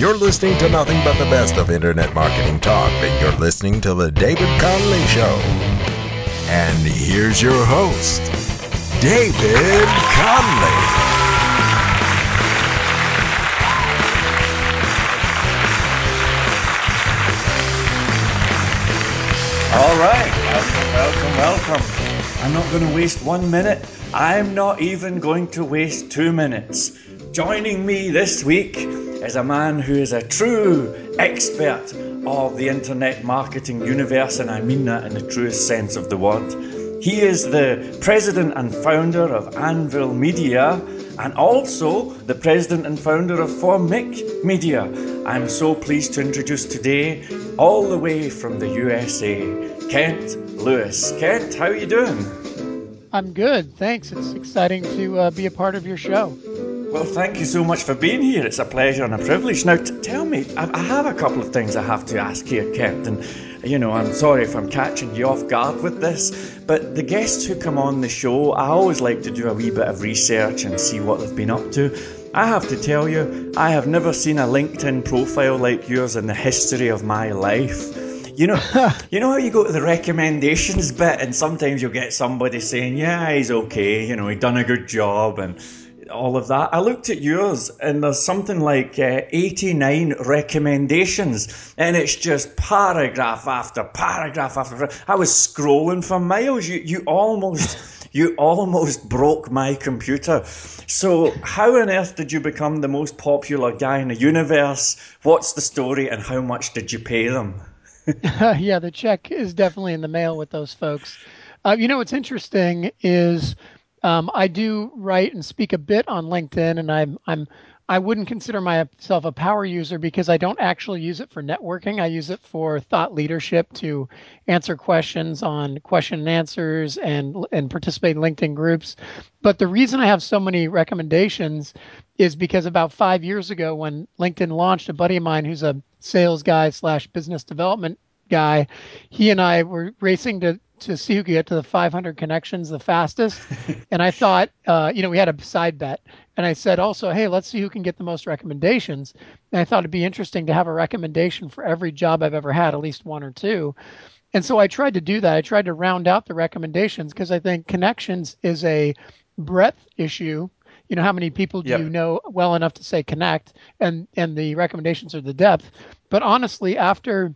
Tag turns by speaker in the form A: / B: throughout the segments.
A: You're listening to nothing but the best of internet marketing talk, and you're listening to The David Conley Show. And here's your host, David Conley.
B: All right, welcome, welcome, welcome. I'm not going to waste one minute. I'm not even going to waste two minutes. Joining me this week is a man who is a true expert of the internet marketing universe, and I mean that in the truest sense of the word. He is the president and founder of Anvil Media and also the president and founder of Formic Media. I'm so pleased to introduce today, all the way from the USA, Kent Lewis. Kent, how are you doing?
C: I'm good, thanks. It's exciting to uh, be a part of your show.
B: Well, thank you so much for being here. It's a pleasure and a privilege. Now, t- tell me, I-, I have a couple of things I have to ask here, Kent, and you know, I'm sorry if I'm catching you off guard with this, but the guests who come on the show, I always like to do a wee bit of research and see what they've been up to. I have to tell you, I have never seen a LinkedIn profile like yours in the history of my life. You know, you know how you go to the recommendations bit, and sometimes you'll get somebody saying, "Yeah, he's okay," you know, he done a good job, and all of that. I looked at yours and there's something like uh, 89 recommendations and it's just paragraph after paragraph after I was scrolling for miles. You, you almost, you almost broke my computer. So how on earth did you become the most popular guy in the universe? What's the story and how much did you pay them?
C: yeah, the check is definitely in the mail with those folks. Uh, you know, what's interesting is um, I do write and speak a bit on LinkedIn, and I'm I'm I wouldn't consider myself a power user because I don't actually use it for networking. I use it for thought leadership to answer questions on question and answers and and participate in LinkedIn groups. But the reason I have so many recommendations is because about five years ago, when LinkedIn launched, a buddy of mine who's a sales guy slash business development guy, he and I were racing to to see who could get to the 500 connections the fastest. and I thought, uh, you know, we had a side bet. And I said also, hey, let's see who can get the most recommendations. And I thought it'd be interesting to have a recommendation for every job I've ever had, at least one or two. And so I tried to do that. I tried to round out the recommendations because I think connections is a breadth issue. You know, how many people do yep. you know well enough to say connect? And and the recommendations are the depth. But honestly, after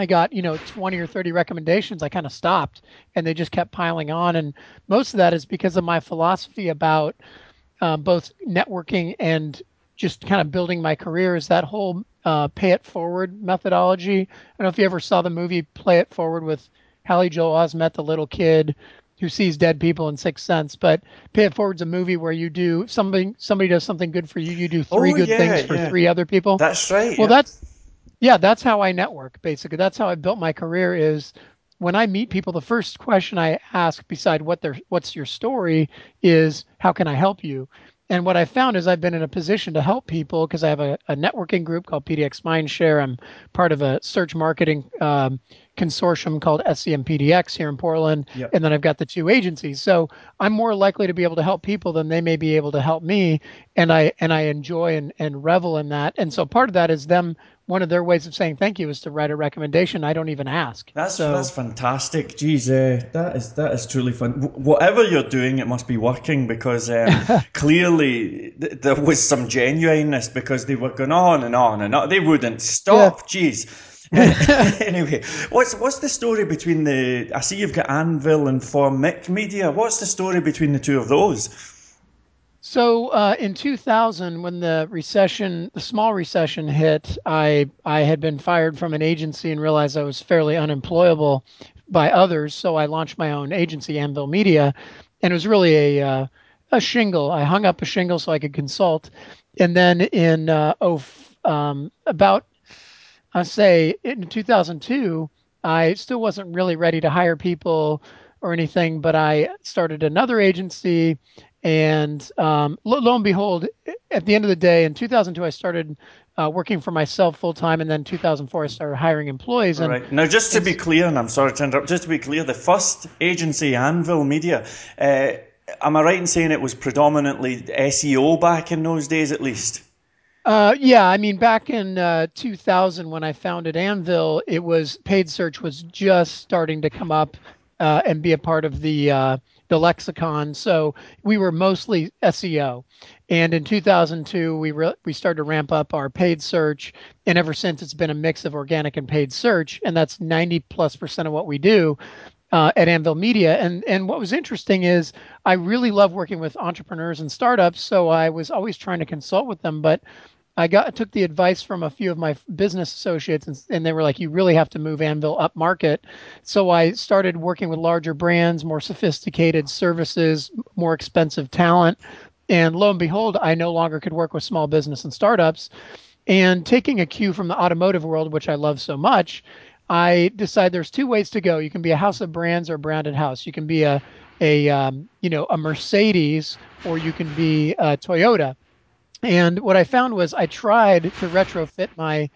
C: I got, you know, 20 or 30 recommendations, I kind of stopped and they just kept piling on. And most of that is because of my philosophy about uh, both networking and just kind of building my career is that whole uh, pay it forward methodology. I don't know if you ever saw the movie Play It Forward with Haley Joel Osment, the little kid who sees dead people in Sixth Sense. But Pay It Forward's a movie where you do something, somebody does something good for you, you do three oh, good yeah, things for yeah. three other people.
B: That's right.
C: Well, yeah. that's yeah, that's how I network basically. That's how I built my career is when I meet people, the first question I ask beside what their what's your story is how can I help you? And what I found is I've been in a position to help people because I have a, a, networking group called PDX Mindshare. I'm part of a search marketing um, consortium called SEM PDX here in Portland. Yep. And then I've got the two agencies. So I'm more likely to be able to help people than they may be able to help me. And I and I enjoy and, and revel in that. And so part of that is them one of their ways of saying thank you is to write a recommendation. I don't even ask.
B: That's so, that's fantastic. Geez, uh, that is that is truly fun. W- whatever you're doing, it must be working because um, clearly th- there was some genuineness because they were going on and on and on. They wouldn't stop. Yeah. Jeez. anyway, what's what's the story between the? I see you've got Anvil and Formic Media. What's the story between the two of those?
C: So uh, in 2000, when the recession, the small recession hit, I I had been fired from an agency and realized I was fairly unemployable by others. So I launched my own agency, Anvil Media, and it was really a uh, a shingle. I hung up a shingle so I could consult, and then in uh, oh um, about I say in 2002, I still wasn't really ready to hire people or anything, but I started another agency and um, lo, lo, and behold, at the end of the day, in 2002, I started uh, working for myself full time, and then 2004, I started hiring employees. And
B: right. Now, just to be clear, and I'm sorry to interrupt, just to be clear, the first agency, Anvil Media, uh, am I right in saying it was predominantly SEO back in those days, at least?
C: Uh, yeah, I mean, back in uh, 2000 when I founded Anvil, it was paid search was just starting to come up uh, and be a part of the uh, the lexicon. So we were mostly SEO, and in 2002 we re- we started to ramp up our paid search, and ever since it's been a mix of organic and paid search, and that's 90 plus percent of what we do. Uh, at Anvil Media. And and what was interesting is I really love working with entrepreneurs and startups. So I was always trying to consult with them, but I got took the advice from a few of my business associates, and, and they were like, "You really have to move Anvil up market." So I started working with larger brands, more sophisticated services, more expensive talent, and lo and behold, I no longer could work with small business and startups. And taking a cue from the automotive world, which I love so much, I decided there's two ways to go. You can be a house of brands or a branded house. You can be a a um, you know a Mercedes or you can be a Toyota. And what I found was I tried to retrofit my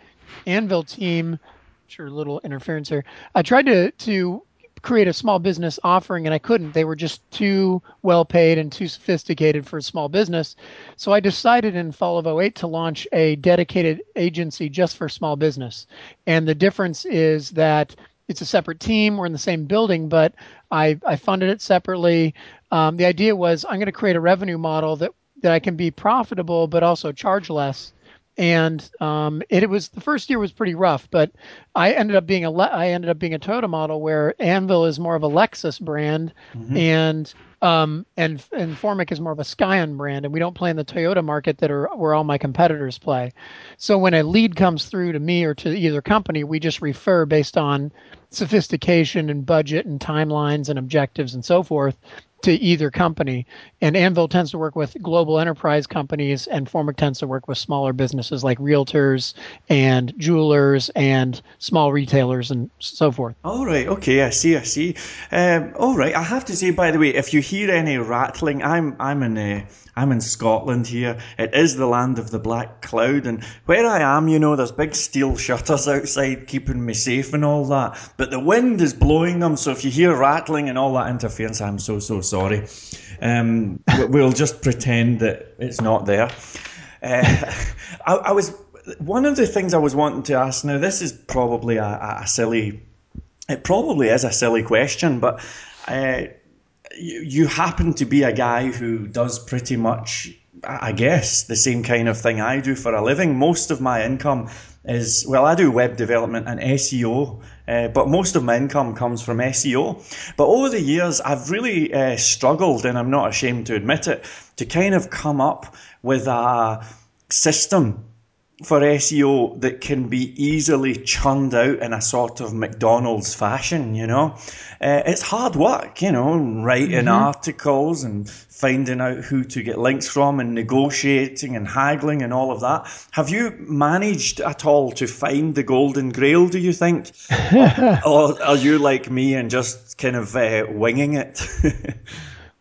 C: Anvil team. Sure, little interference here. I tried to to create a small business offering and I couldn't. They were just too well paid and too sophisticated for a small business. So I decided in fall of 08 to launch a dedicated agency just for small business. And the difference is that it's a separate team. We're in the same building, but I, I funded it separately. Um, the idea was I'm going to create a revenue model that that I can be profitable but also charge less. And um, it, it, was the first year was pretty rough, but I ended up being a I ended up being a Toyota model where Anvil is more of a Lexus brand, mm-hmm. and um, and and Formic is more of a Scion brand, and we don't play in the Toyota market that are where all my competitors play. So when a lead comes through to me or to either company, we just refer based on sophistication and budget and timelines and objectives and so forth to either company. And Anvil tends to work with global enterprise companies, and Formic tends to work with smaller businesses like realtors and jewelers and small retailers and so forth.
B: All right. Okay. I see. I see. Um, all right. I have to say, by the way, if you hear any rattling, I'm I'm in uh, I'm in Scotland here. It is the land of the black cloud, and where I am, you know, there's big steel shutters outside keeping me safe and all that. But the wind is blowing them, so if you hear rattling and all that interference, I'm so so sorry. Um, we'll just pretend that it's not there. Uh, I, I, was one of the things I was wanting to ask. Now, this is probably a, a silly. It probably is a silly question, but. Uh, you, you happen to be a guy who does pretty much, I guess, the same kind of thing I do for a living. Most of my income is, well, I do web development and SEO, uh, but most of my income comes from SEO. But over the years, I've really uh, struggled, and I'm not ashamed to admit it, to kind of come up with a system for SEO that can be easily churned out in a sort of McDonald's fashion, you know. Uh, it's hard work, you know, writing mm-hmm. articles and finding out who to get links from and negotiating and haggling and all of that. Have you managed at all to find the golden grail, do you think? or, or, are you like me and just kind of uh, winging it?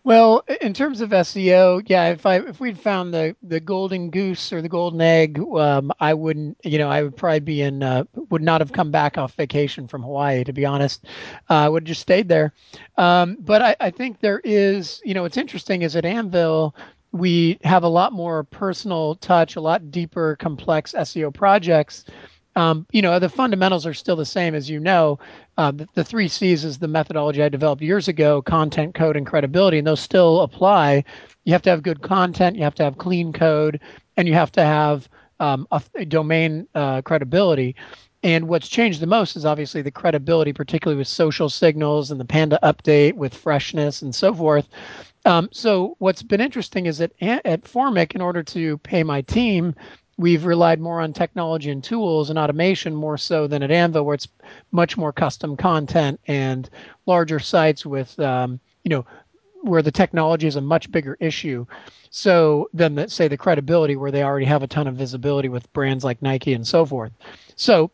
C: Well, in terms of SEO, yeah, if I if we'd found the the golden goose or the golden egg, um, I wouldn't, you know, I would probably be in, uh, would not have come back off vacation from Hawaii, to be honest. Uh, I would have just stayed there. Um, but I, I think there is, you know, what's interesting is at Anvil, we have a lot more personal touch, a lot deeper, complex SEO projects um, you know, the fundamentals are still the same as you know. Uh, the, the, three C's is the methodology I developed years ago: content, code, and credibility, and those still apply. You have to have good content, you have to have clean code, and you have to have um, a, a, domain uh, credibility. And what's changed the most is obviously the credibility, particularly with social signals and the Panda update with freshness and so forth. Um, so what's been interesting is that at Formic, in order to pay my team, we've relied more on technology and tools and automation more so than at Anvil, where it's much more custom content and larger sites with, um, you know, where the technology is a much bigger issue. So than the, say the credibility, where they already have a ton of visibility with brands like Nike and so forth. So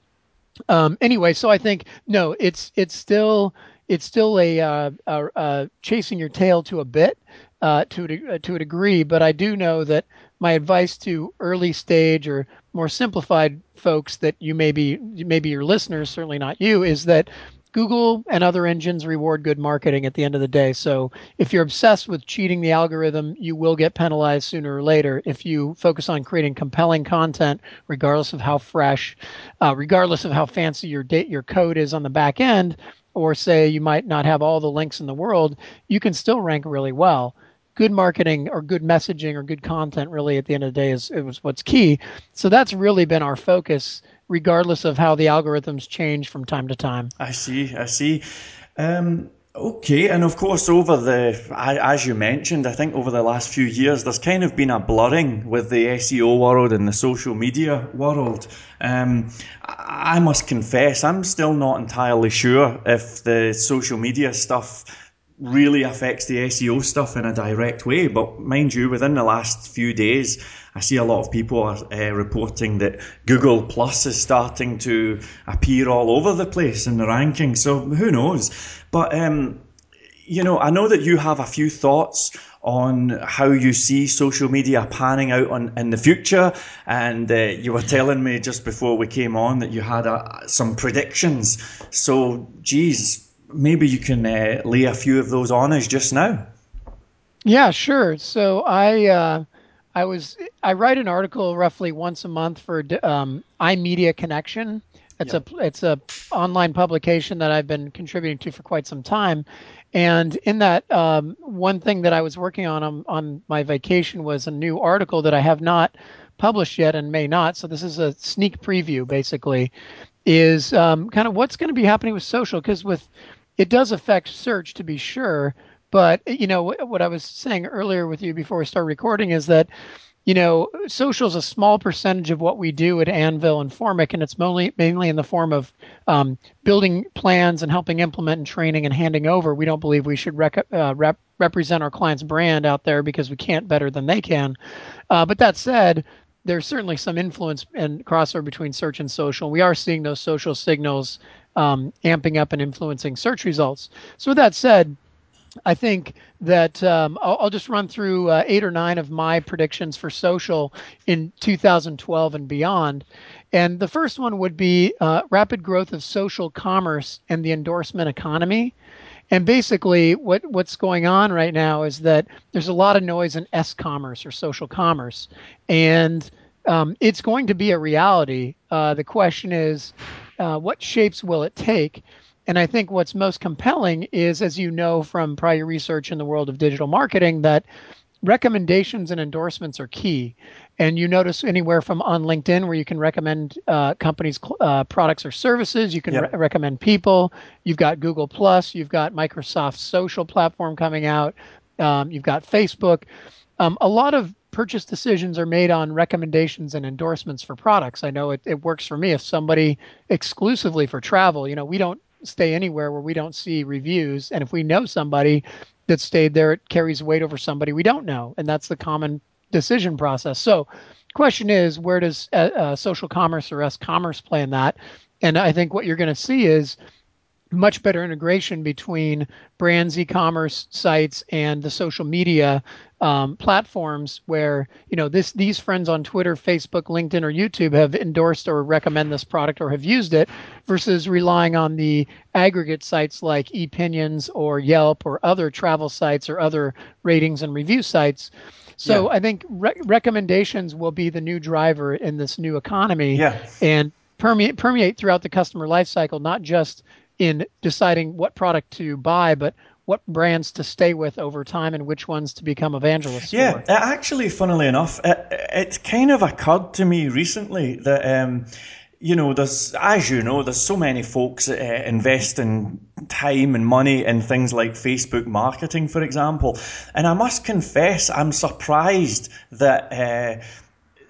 C: um, anyway, so I think no, it's it's still it's still a, uh, a, a chasing your tail to a bit uh, to a, to a degree, but I do know that my advice to early stage or more simplified folks that you may be maybe your listeners certainly not you is that Google and other engines reward good marketing at the end of the day. So if you're obsessed with cheating the algorithm, you will get penalized sooner or later. If you focus on creating compelling content, regardless of how fresh, uh, regardless of how fancy your date your code is on the back end, or say you might not have all the links in the world, you can still rank really well. Good marketing or good messaging or good content really at the end of the day is, is what's key. So that's really been our focus regardless of how the algorithms change from time to time.
B: I see, I see. Um, okay, and of course, over the, as you mentioned, I think over the last few years, there's kind of been a blurring with the SEO world and the social media world. Um, I must confess, I'm still not entirely sure if the social media stuff really affects the SEO stuff in a direct way. But mind you, within the last few days, I see a lot of people are uh, reporting that Google Plus is starting to appear all over the place in the rankings. So who knows? But um, you know, I know that you have a few thoughts on how you see social media panning out on, in the future. And uh, you were telling me just before we came on that you had uh, some predictions. So, geez, maybe you can uh, lay a few of those on us just now.
C: Yeah, sure. So I uh, I was I write an article roughly once a month for um, iMedia Connection. It's a it's a online publication that I've been contributing to for quite some time, and in that um, one thing that I was working on, on on my vacation was a new article that I have not published yet and may not. So this is a sneak preview, basically, is um, kind of what's going to be happening with social because with it does affect search to be sure. But you know what I was saying earlier with you before we start recording is that you know social is a small percentage of what we do at Anvil and Formic, and it's mainly mainly in the form of um, building plans and helping implement and training and handing over. We don't believe we should rec- uh, rep- represent our client's brand out there because we can't better than they can. Uh, but that said, there's certainly some influence and crossover between search and social. We are seeing those social signals um, amping up and influencing search results. So with that said, I think that um, I'll, I'll, just run through uh, eight or nine of my predictions for social in 2012 and beyond. And the first one would be uh, rapid growth of social commerce and the endorsement economy. And basically, what, what's going on right now is that there's a lot of noise in S commerce or social commerce. And um, it's going to be a reality. Uh, the question is, uh, what shapes will it take? And I think what's most compelling is, as you know from prior research in the world of digital marketing, that recommendations and endorsements are key. And you notice anywhere from on LinkedIn, where you can recommend uh, companies' uh, products or services, you can yep. re- recommend people. You've got Google Plus, you've got Microsoft's social platform coming out, um, you've got Facebook. Um, a lot of purchase decisions are made on recommendations and endorsements for products. I know it, it works for me if somebody exclusively for travel, you know, we don't stay anywhere where we don't see reviews. And if we know somebody that stayed there, it carries weight over somebody we don't know. And that's the common decision process. So, question is, where does uh, uh, social commerce or S commerce play in that? And I think what you're going to see is much better integration between brands, e-commerce sites, and the social media um, platforms where you know this these friends on Twitter, Facebook, LinkedIn, or YouTube have endorsed or recommend this product or have used it, versus relying on the aggregate sites like ePinions or Yelp or other travel sites or other ratings and review sites. So yeah. I think re- recommendations will be the new driver in this new economy
B: yeah.
C: and permeate permeate throughout the customer lifecycle, not just in deciding what product to buy, but what brands to stay with over time and which ones to become evangelists
B: yeah,
C: for.
B: actually, funnily enough, it, it kind of occurred to me recently that. Um, you know, there's, as you know, there's so many folks that uh, investing time and money in things like Facebook marketing, for example. And I must confess, I'm surprised that uh,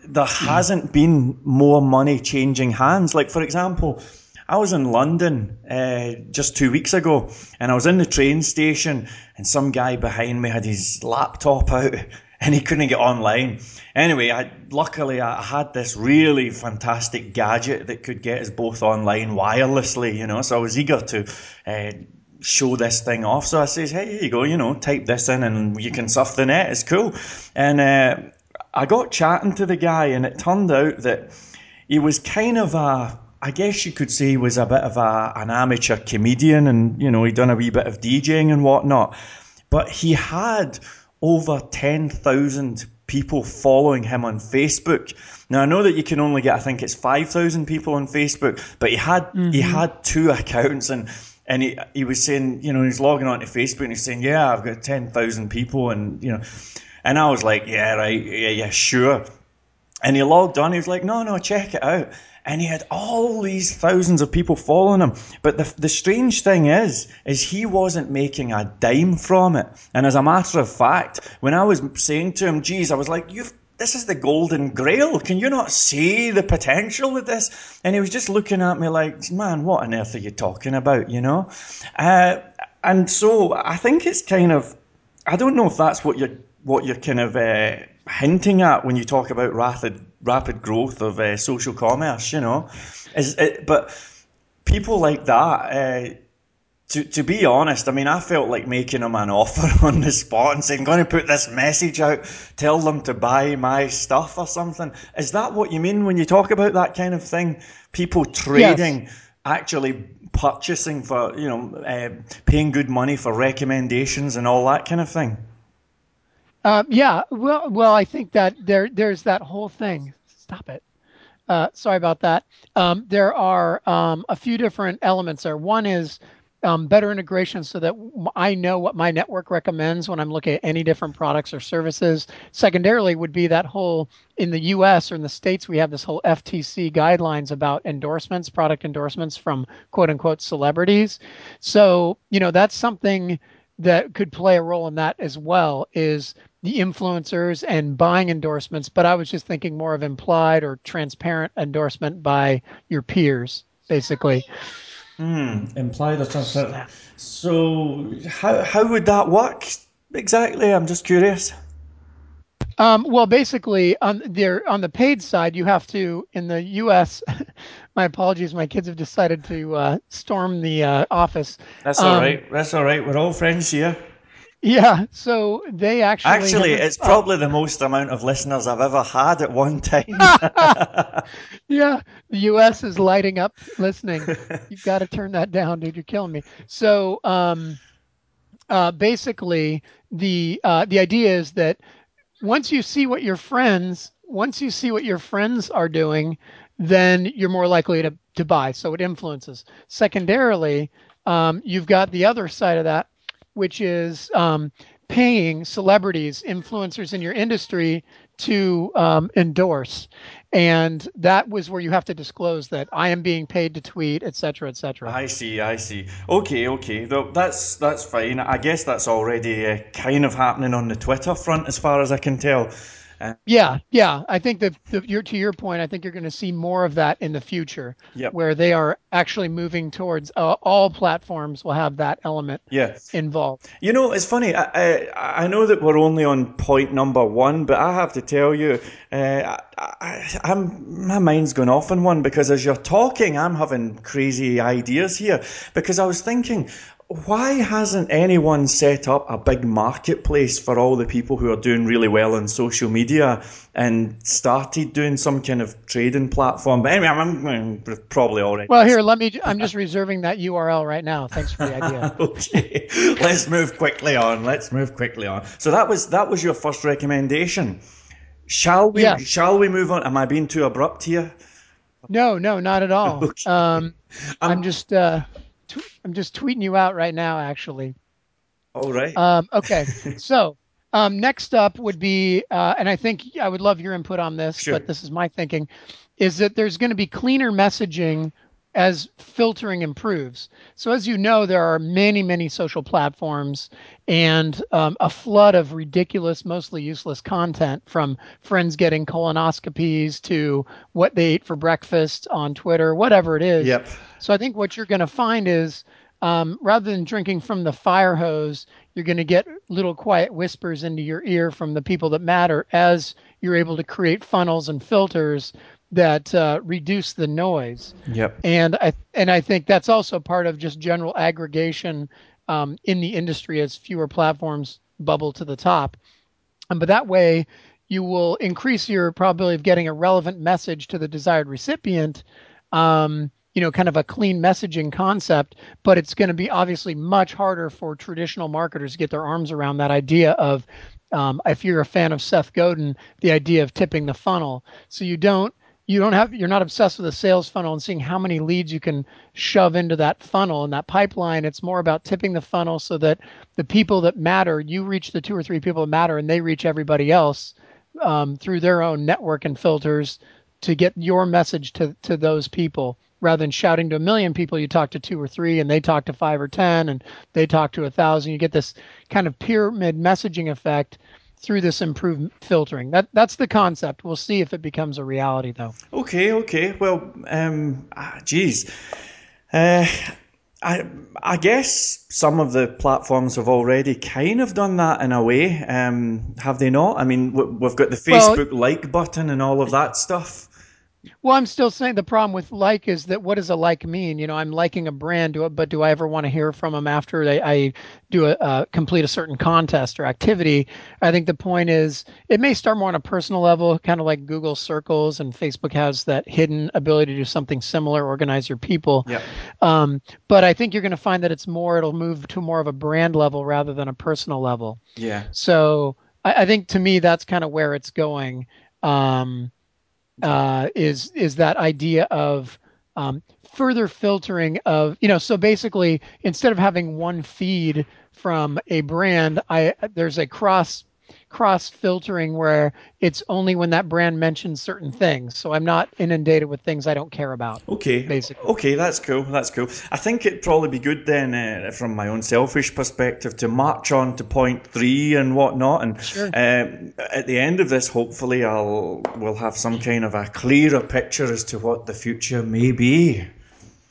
B: there hasn't been more money changing hands. Like, for example, I was in London uh, just two weeks ago, and I was in the train station, and some guy behind me had his laptop out, and he couldn't get online. Anyway, I, luckily I had this really fantastic gadget that could get us both online wirelessly, you know. So I was eager to. Uh, show this thing off. So I says, hey, here you go, you know, type this in and you can surf the net. It's cool. And uh, I got chatting to the guy, and it turned out that he was kind of a I guess you could say he was a bit of a, an amateur comedian and, you know, he'd done a wee bit of DJing and whatnot. But he had over 10,000 people following him on Facebook. Now I know that you can only get, I think it's 5,000 people on Facebook, but he had, mm-hmm. he had two accounts and, and he, he was saying, you know, he's logging onto Facebook and he's saying, yeah, I've got 10,000 people and, you know, and I was like, yeah, right, yeah, yeah, sure. And he logged on. He was like, no, no, check it out. And he had all these thousands of people following him. But the, the strange thing is, is he wasn't making a dime from it. And as a matter of fact, when I was saying to him, geez, I was like, you've, this is the golden grail. Can you not see the potential with this? And he was just looking at me like, man, what on earth are you talking about, you know? Uh, and so I think it's kind of, I don't know if that's what you're, what you're kind of, uh, hinting at when you talk about rapid rapid growth of uh, social commerce. You know, is it, but people like that. Uh, to, to be honest, I mean, I felt like making them an offer on the spot and saying, I'm going to put this message out, tell them to buy my stuff or something. Is that what you mean when you talk about that kind of thing? People trading, yes. actually purchasing for, you know, uh, paying good money for recommendations and all that kind of thing?
C: Uh, yeah, well, well, I think that there there's that whole thing. Stop it. Uh, sorry about that. Um, there are um, a few different elements there. One is um, better integration so that I know what my network recommends when I'm looking at any different products or services. Secondarily, would be that whole in the US or in the States, we have this whole FTC guidelines about endorsements, product endorsements from quote unquote celebrities. So, you know, that's something that could play a role in that as well is the influencers and buying endorsements, but I was just thinking more of implied or transparent endorsement by your peers, basically.
B: Hmm, implied or transparent. So, how how would that work exactly? I'm just curious.
C: Um, well, basically, on there on the paid side, you have to in the U.S. my apologies, my kids have decided to uh, storm the uh, office.
B: That's all um, right. That's all right. We're all friends here.
C: Yeah, so they actually
B: actually it's uh, probably the most amount of listeners I've ever had at one time.
C: yeah, the U.S. is lighting up listening. You've got to turn that down, dude. You're killing me. So, um, uh, basically, the uh, the idea is that once you see what your friends once you see what your friends are doing, then you're more likely to to buy. So it influences. Secondarily, um, you've got the other side of that which is um, paying celebrities, influencers in your industry to um, endorse. And that was where you have to disclose that I am being paid to tweet, et cetera, et cetera.
B: I see, I see. Okay, okay. That's that's fine. I guess that's already uh, kind of happening on the Twitter front, as far as I can tell.
C: Uh, yeah, yeah. I think that the, you're, to your point, I think you're going to see more of that in the future,
B: yep.
C: where they are actually moving towards uh, all platforms will have that element
B: yeah.
C: involved.
B: You know, it's funny. I, I, I know that we're only on point number one, but I have to tell you, uh, I, am my mind's going off on one because as you're talking, I'm having crazy ideas here because I was thinking, why hasn't anyone set up a big marketplace for all the people who are doing really well on social media and started doing some kind of trading platform? But anyway, I'm, I'm probably already.
C: Well, here, let me. I'm just reserving that URL right now. Thanks for the idea.
B: okay, let's move quickly on. Let's move quickly on. So that was that was your first recommendation. Shall we? Yes. Shall we move on? Am I being too abrupt here?
C: No, no, not at all. Okay. Um, I'm, I'm just. Uh, I'm just tweeting you out right now, actually.
B: All right.
C: Um, okay. so um, next up would be, uh, and I think I would love your input on this, sure. but this is my thinking, is that there's going to be cleaner messaging as filtering improves. So, as you know, there are many, many social platforms and um, a flood of ridiculous, mostly useless content from friends getting colonoscopies to what they ate for breakfast on Twitter, whatever it is.
B: Yep.
C: So, I think what you're going to find is um, rather than drinking from the fire hose, you're going to get little quiet whispers into your ear from the people that matter as you're able to create funnels and filters that uh, reduce the noise.
B: Yep.
C: And I and I think that's also part of just general aggregation um, in the industry as fewer platforms bubble to the top. Um, but that way, you will increase your probability of getting a relevant message to the desired recipient. um, you know, kind of a clean messaging concept, but it's going to be obviously much harder for traditional marketers to get their arms around that idea of, um, if you're a fan of Seth Godin, the idea of tipping the funnel. So you don't you don't have you're not obsessed with the sales funnel and seeing how many leads you can shove into that funnel and that pipeline it's more about tipping the funnel so that the people that matter you reach the two or three people that matter and they reach everybody else um, through their own network and filters to get your message to to those people rather than shouting to a million people you talk to two or three and they talk to five or ten and they talk to a thousand you get this kind of pyramid messaging effect through this improved filtering. That that's the concept. We'll see if it becomes a reality, though.
B: Okay, okay. Well, um, ah, geez, uh, I I guess some of the platforms have already kind of done that in a way. Um, have they not? I mean, we've got the Facebook well, like button and all of that stuff.
C: Well, I'm still saying the problem with like is that what does a like mean? You know, I'm liking a brand, but do I ever want to hear from them after they, I do a uh, complete a certain contest or activity? I think the point is it may start more on a personal level, kind of like Google Circles and Facebook has that hidden ability to do something similar, organize your people.
B: Yeah.
C: Um, but I think you're going to find that it's more, it'll move to more of a brand level rather than a personal level.
B: Yeah.
C: So I, I think to me that's kind of where it's going. Um, uh, is is that idea of um, further filtering of you know so basically instead of having one feed from a brand i there's a cross cross filtering where it's only when that brand mentions certain things. So I'm not inundated with things I don't care about.
B: Okay.
C: Basically.
B: Okay, that's cool. That's cool. I think it'd probably be good then, uh, from my own selfish perspective, to march on to point three and whatnot. And
C: sure.
B: uh, at the end of this, hopefully, I'll we'll have some kind of a clearer picture as to what the future may be.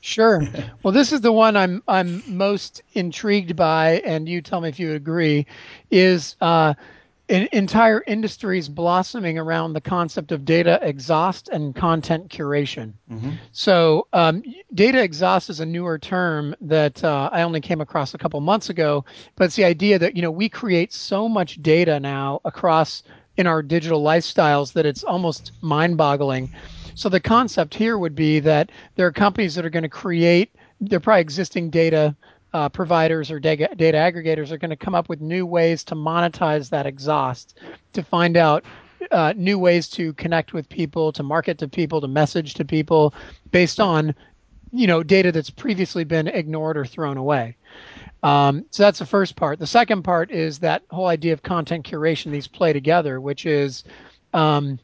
C: Sure. Well, this is the one I'm I'm most intrigued by, and you tell me if you agree. Is uh, entire industries blossoming around the concept of data exhaust and content curation.
B: Mm-hmm.
C: So, um, data exhaust is a newer term that uh, I only came across a couple months ago, but it's the idea that you know we create so much data now across in our digital lifestyles that it's almost mind-boggling. So the concept here would be that there are companies that are going to create they're probably existing data uh, providers or data, data aggregators are going to come up with new ways to monetize that exhaust, to find out uh, new ways to connect with people, to market to people, to message to people, based on you know data that's previously been ignored or thrown away. Um, so that's the first part. The second part is that whole idea of content curation. These play together, which is um,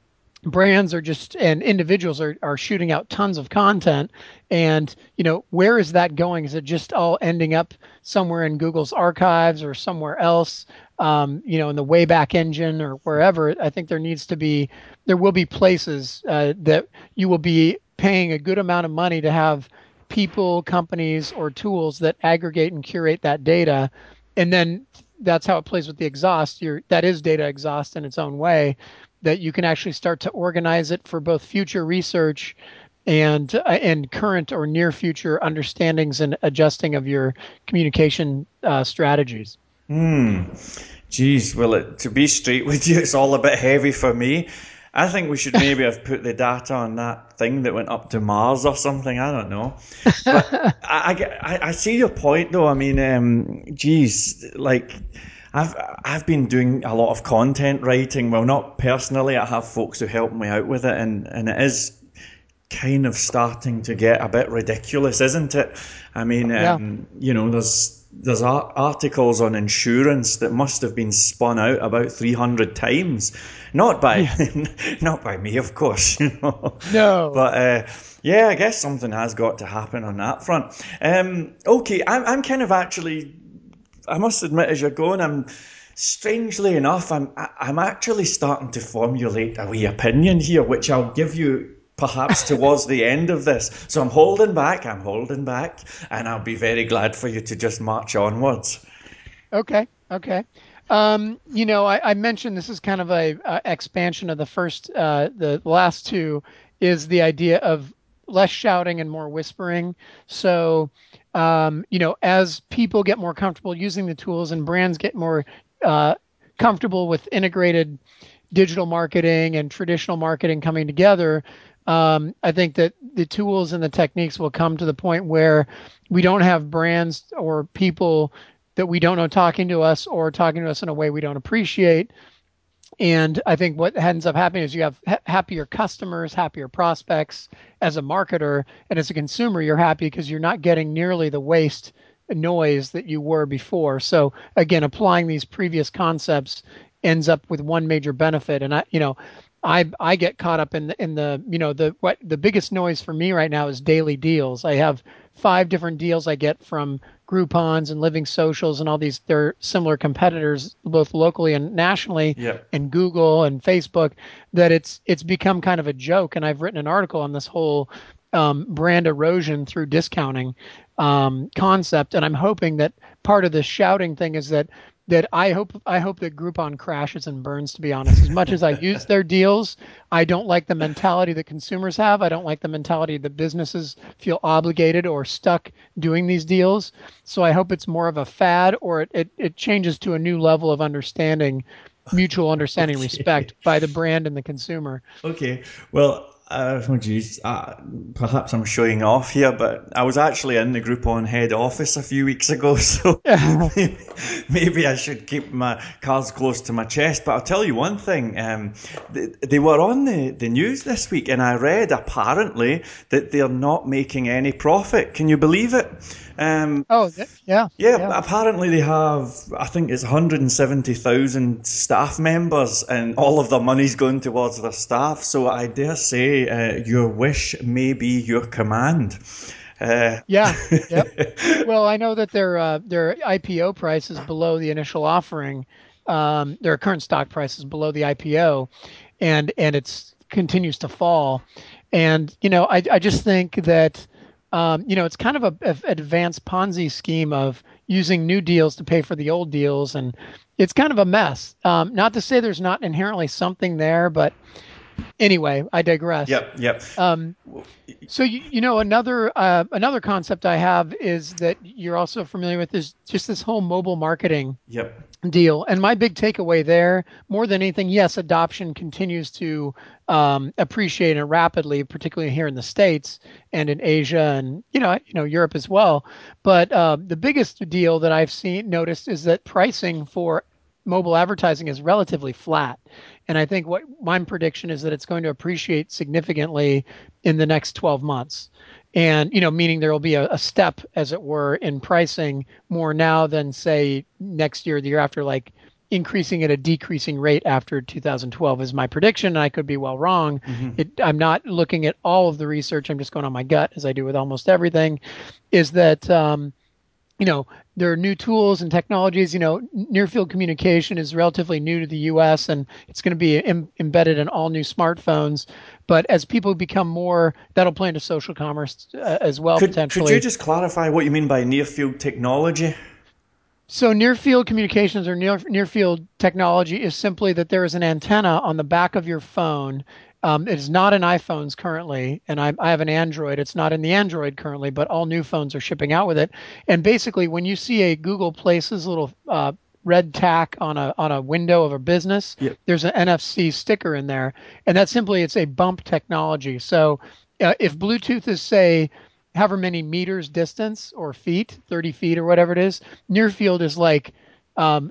C: brands are just and individuals are, are shooting out tons of content. And you know where is that going? Is it just all ending up somewhere in google's archives or somewhere else um, you know in the wayback engine or wherever? I think there needs to be there will be places uh, that you will be paying a good amount of money to have people companies or tools that aggregate and curate that data. And then that's how it plays with the exhaust. You're, that is data exhaust in its own way that you can actually start to organize it for both future research and uh, and current or near future understandings and adjusting of your communication uh, strategies.
B: Hmm. Geez, well, it, to be straight with you, it's all a bit heavy for me. I think we should maybe have put the data on that thing that went up to Mars or something. I don't know. But I, I, I see your point, though. I mean, um, geez, like I've I've been doing a lot of content writing. Well, not personally. I have folks who help me out with it, and and it is kind of starting to get a bit ridiculous, isn't it? I mean, yeah. um, you know, there's there's articles on insurance that must have been spun out about 300 times not by yeah. not by me of course you know
C: no
B: but uh, yeah i guess something has got to happen on that front um, okay I'm, I'm kind of actually I must admit, as you're going, I'm strangely enough, I'm I'm actually starting to formulate a wee opinion here, which I'll give you perhaps towards the end of this. So I'm holding back. I'm holding back, and I'll be very glad for you to just march onwards.
C: Okay. Okay. Um, you know, I, I, mentioned this is kind of a, a expansion of the first, uh, the last two, is the idea of less shouting and more whispering. So um, you know, as people get more comfortable using the tools and brands get more uh, comfortable with integrated digital marketing and traditional marketing coming together, Um, I think that the tools and the techniques will come to the point where we don't have brands or people that we don't know talking to us or talking to us in a way we don't appreciate. And I think what ends up happening is you have ha- happier customers, happier prospects as a marketer, and as a consumer, you're happy because you're not getting nearly the waste noise that you were before. So again, applying these previous concepts ends up with one major benefit. And I, you know, I I get caught up in the in the you know the what the biggest noise for me right now is daily deals. I have five different deals I get from Groupon's and Living Socials and all these they're similar competitors both locally and nationally
B: Yeah.
C: and Google and Facebook that it's it's become kind of a joke and I've written an article on this whole um, brand erosion through discounting um, concept and I'm hoping that part of the shouting thing is that that I hope I hope that Groupon crashes and burns. To be honest, as much as I use their deals, I don't like the mentality that consumers have. I don't like the mentality that businesses feel obligated or stuck doing these deals. So I hope it's more of a fad, or it it, it changes to a new level of understanding, mutual understanding,
B: Okay.
C: respect by the brand and the consumer.
B: Okay. Well, uh, oh geez, uh, perhaps I'm showing off here, but I was actually in the Groupon head office a few weeks ago, so maybe I should keep my cards close to my chest. But I'll tell you one thing: um, they, they were on the, the news this week, and I read apparently that they're not making any profit. Can you believe it? Um,
C: Oh, that, yeah,
B: yeah, apparently they have, I think it's 170,000 staff members and all of their money's going towards their staff. So I dare say uh, your wish may be your command. Uh,
C: Yeah. Yep. well, I know that their uh, their IPO price is below the initial offering. Um, their current stock price is below the IPO, and and it's continues to fall. And you know, I I just think that um, you know it's kind of a, a advanced Ponzi scheme of using new deals to pay for the old deals, and it's kind of a mess. Um, not to say there's not inherently something there, but anyway, I digress.
B: yep, yep.
C: Um, so you, you know another uh, another concept I have is that you're also familiar with is just this whole mobile marketing
B: Yep.
C: deal. And my big takeaway there, more than anything, yes, adoption continues to um, appreciate it rapidly, particularly here in the states and in Asia and you know you know Europe as well. But uh, the biggest deal that I've seen noticed is that pricing for mobile advertising is relatively flat. And I think what my prediction is that it's going to appreciate significantly in the next 12 months. And, you know, meaning there will be a, a step, as it were, in pricing more now than, say, next year, the year after, like increasing at a decreasing rate after 2012 is my prediction. And I could be well wrong. It, I'm not looking at all of the research. I'm just going on my gut, as I do with almost everything. Is that, um, you know, there are new tools and technologies. You know, near field communication is relatively new to the U.S. and it's going to be Im- embedded in all new smartphones. But as people become more, that'll play into social commerce uh, as well
B: Could,
C: potentially.
B: could you just clarify what you mean by near field technology?
C: So near field communications or near near field technology is simply that there is an antenna on the back of your phone. Um, it is not in iPhones currently, and I, I have an Android. It's not in the Android currently, but all new phones are shipping out with it. And basically, when you see a Google Places little uh, red tack on a on a window of a business,
B: Yep.
C: there's an NFC sticker in there, and that simply it's a bump technology. So uh, if Bluetooth is say however many meters distance or feet, 30 feet or whatever it is, near field is like um,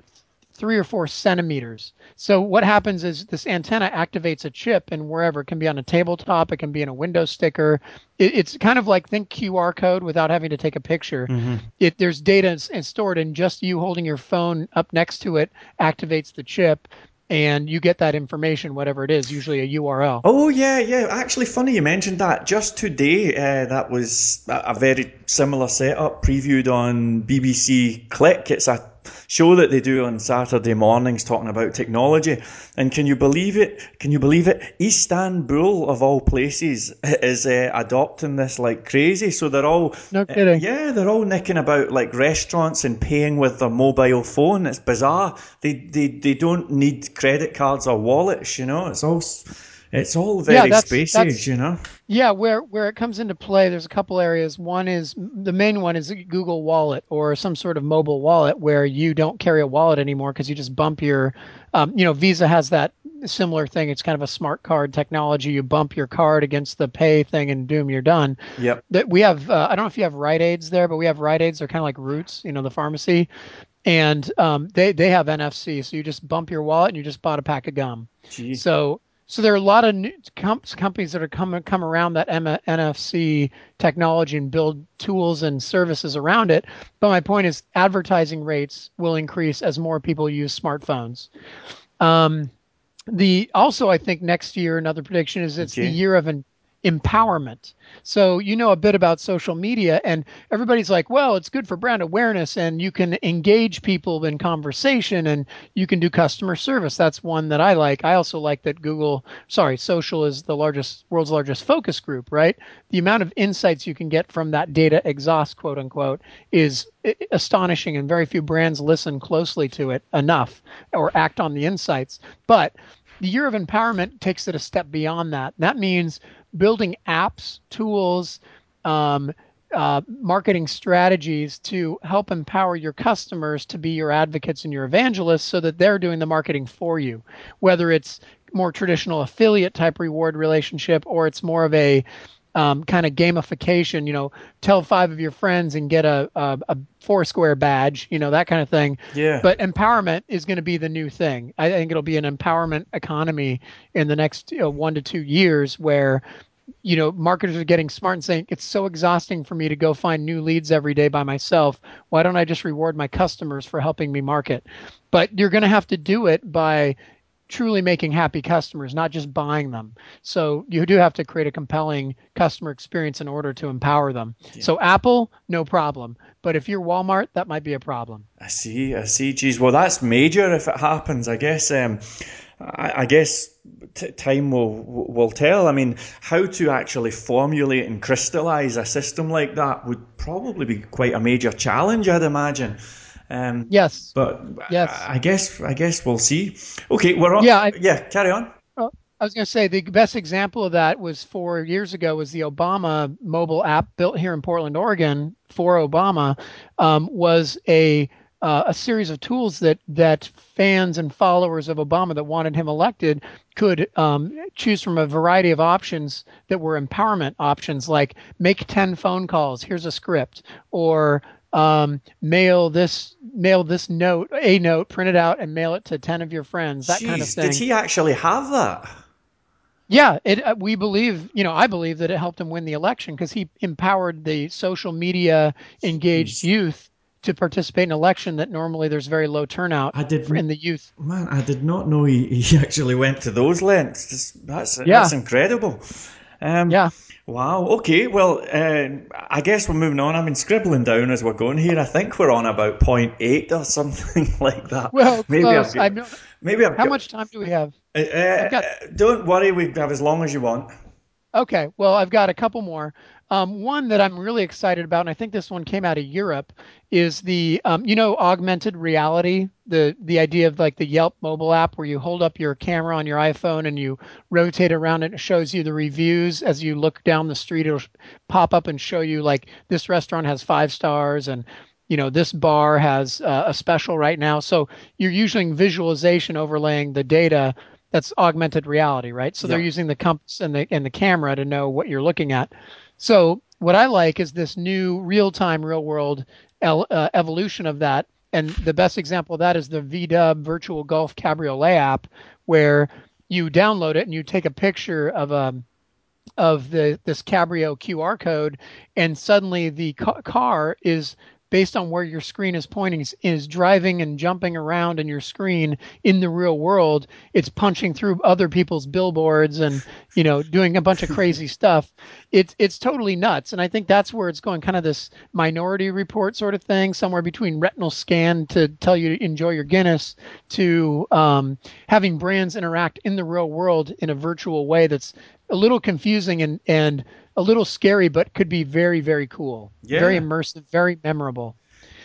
C: three or four centimeters. So what happens is this antenna activates a chip and wherever it can be on a tabletop, it can be in a window sticker. It, it's kind of like think QR code without having to take a picture. It there's data and, is stored and just you holding your phone up next to it activates the chip and you get that information, whatever it is, usually a URL.
B: Oh yeah, yeah. Actually, funny you mentioned that. Just today, uh, that was a very similar setup previewed on BBC Click. It's a show that they do on Saturday mornings talking about technology. And can you believe it? Can you believe it? Istanbul, of all places, is uh, adopting this like crazy. So they're all
C: No kidding.
B: yeah, they're all nicking about like restaurants and paying with their mobile phone. It's bizarre. They they, they don't need credit cards or wallets. You know, it's all it's all very
C: that's-
B: spacey.
C: that's-
B: You know.
C: Yeah, where where it comes into play, there's a couple areas. One is the main one is Google Wallet or some sort of mobile wallet where you don't carry a wallet anymore because you just bump your, um, you know, Visa has that similar thing. It's kind of a smart card technology. You bump your card against the pay thing, and doom, you're done.
B: Yep.
C: That we have. Uh, I don't know if you have Rite Aids there, but we have Rite Aids. They're kind of like Boots, you know, the pharmacy, and um, they they have NFC. So you just bump your wallet, and you just bought a pack of gum.
B: Gee.
C: So so there are a lot of new com- companies that are come come around that M- NFC technology and build tools and services around it. But my point is, advertising rates will increase as more people use smartphones. Um, the also, I think next year another prediction is it's
B: Okay.
C: the year of an empowerment. So you know a bit about social media, and everybody's like, "Well, it's good for brand awareness, and you can engage people in conversation, and you can do customer service." That's one that I like. I also like that Google, sorry, social is the largest world's largest focus group, right? The amount of insights you can get from that data exhaust, quote unquote, is astonishing, and very few brands listen closely to it enough or act on the insights. But the year of empowerment takes it a step beyond that. That means building apps, tools, um, uh, marketing strategies to help empower your customers to be your advocates and your evangelists so that they're doing the marketing for you. Whether it's more traditional affiliate type reward relationship or it's more of a um, kind of gamification, you know, tell five of your friends and get a, a, a Foursquare badge, you know, that kind of thing.
B: Yeah.
C: But empowerment is going to be the new thing. I think it'll be an empowerment economy in the next you know, one to two years where you know marketers are getting smart and saying it's so exhausting for me to go find new leads every day by myself why don't i just reward my customers for helping me market but you're going to have to do it by truly making happy customers not just buying them so you do have to create a compelling customer experience in order to empower them so apple no problem but if you're walmart that might be a problem
B: I see, I see. Geez, well, that's major if it happens. I guess, um, I, I guess t- time will will tell. I mean, how to actually formulate and crystallize a system like that would probably be quite a major challenge, I'd imagine. Um,
C: yes
B: but
C: Yes.
B: I, I guess, I guess we'll see. Okay, we're on.
C: Yeah, I-
B: yeah. Carry on.
C: I was going to say the best example of that was four years ago was the Obama mobile app built here in Portland, Oregon for Obama um, was a uh, a series of tools that that fans and followers of Obama that wanted him elected could um, choose from a variety of options that were empowerment options like make 10 phone calls here's a script or um, mail this mail this note a note print it out and mail it to 10 of your friends that kind of
B: Jeez,
C: thing
B: Did he actually have that?
C: yeah, it, uh, we believe, you know, I believe that it helped him win the election because he empowered the social media engaged youth to participate in an election that normally there's very low turnout
B: I did-
C: in the youth.
B: Man, I did not know he, he actually went to those lengths. Just- That's
C: Yeah.
B: that's incredible. Um,
C: Yeah.
B: Wow. Okay. Well, uh, I guess we're moving on. I've been scribbling down as we're going here. I think we're on about point eight or something like that.
C: Well,
B: maybe
C: close.
B: I've got, maybe I've
C: How
B: got-
C: much time do we have?
B: Uh, uh,
C: got-
B: don't worry. We have as long as you want.
C: Okay, well, I've got a couple more. Um, one that I'm really excited about, and I think this one came out of Europe, is the um, you know augmented reality, the the idea of like the Yelp mobile app where you hold up your camera on your iPhone and you rotate around and it shows you the reviews as you look down the street. It'll pop up and show you like this restaurant has five stars and you know this bar has uh, a special right now. So you're using visualization overlaying the data that's augmented reality, right? So they're using the compass and the and the camera to know what you're looking at. So what I like is this new real-time, real-world el- uh, evolution of that. And the best example of that is the VDub Virtual Golf Cabriolet app, where you download it and you take a picture of a of the this Cabrio QR code, and suddenly the ca- car is based on where your screen is pointing is, is driving and jumping around in your screen in the real world. It's punching through other people's billboards and you know doing a bunch of crazy stuff. It's it's totally nuts, and I think that's where it's going. Kind of this Minority Report sort of thing, somewhere between retinal scan to tell you to enjoy your Guinness to um, having brands interact in the real world in a virtual way that's a little confusing and and a little scary, but could be very very cool,
B: Yeah.
C: very immersive, very memorable.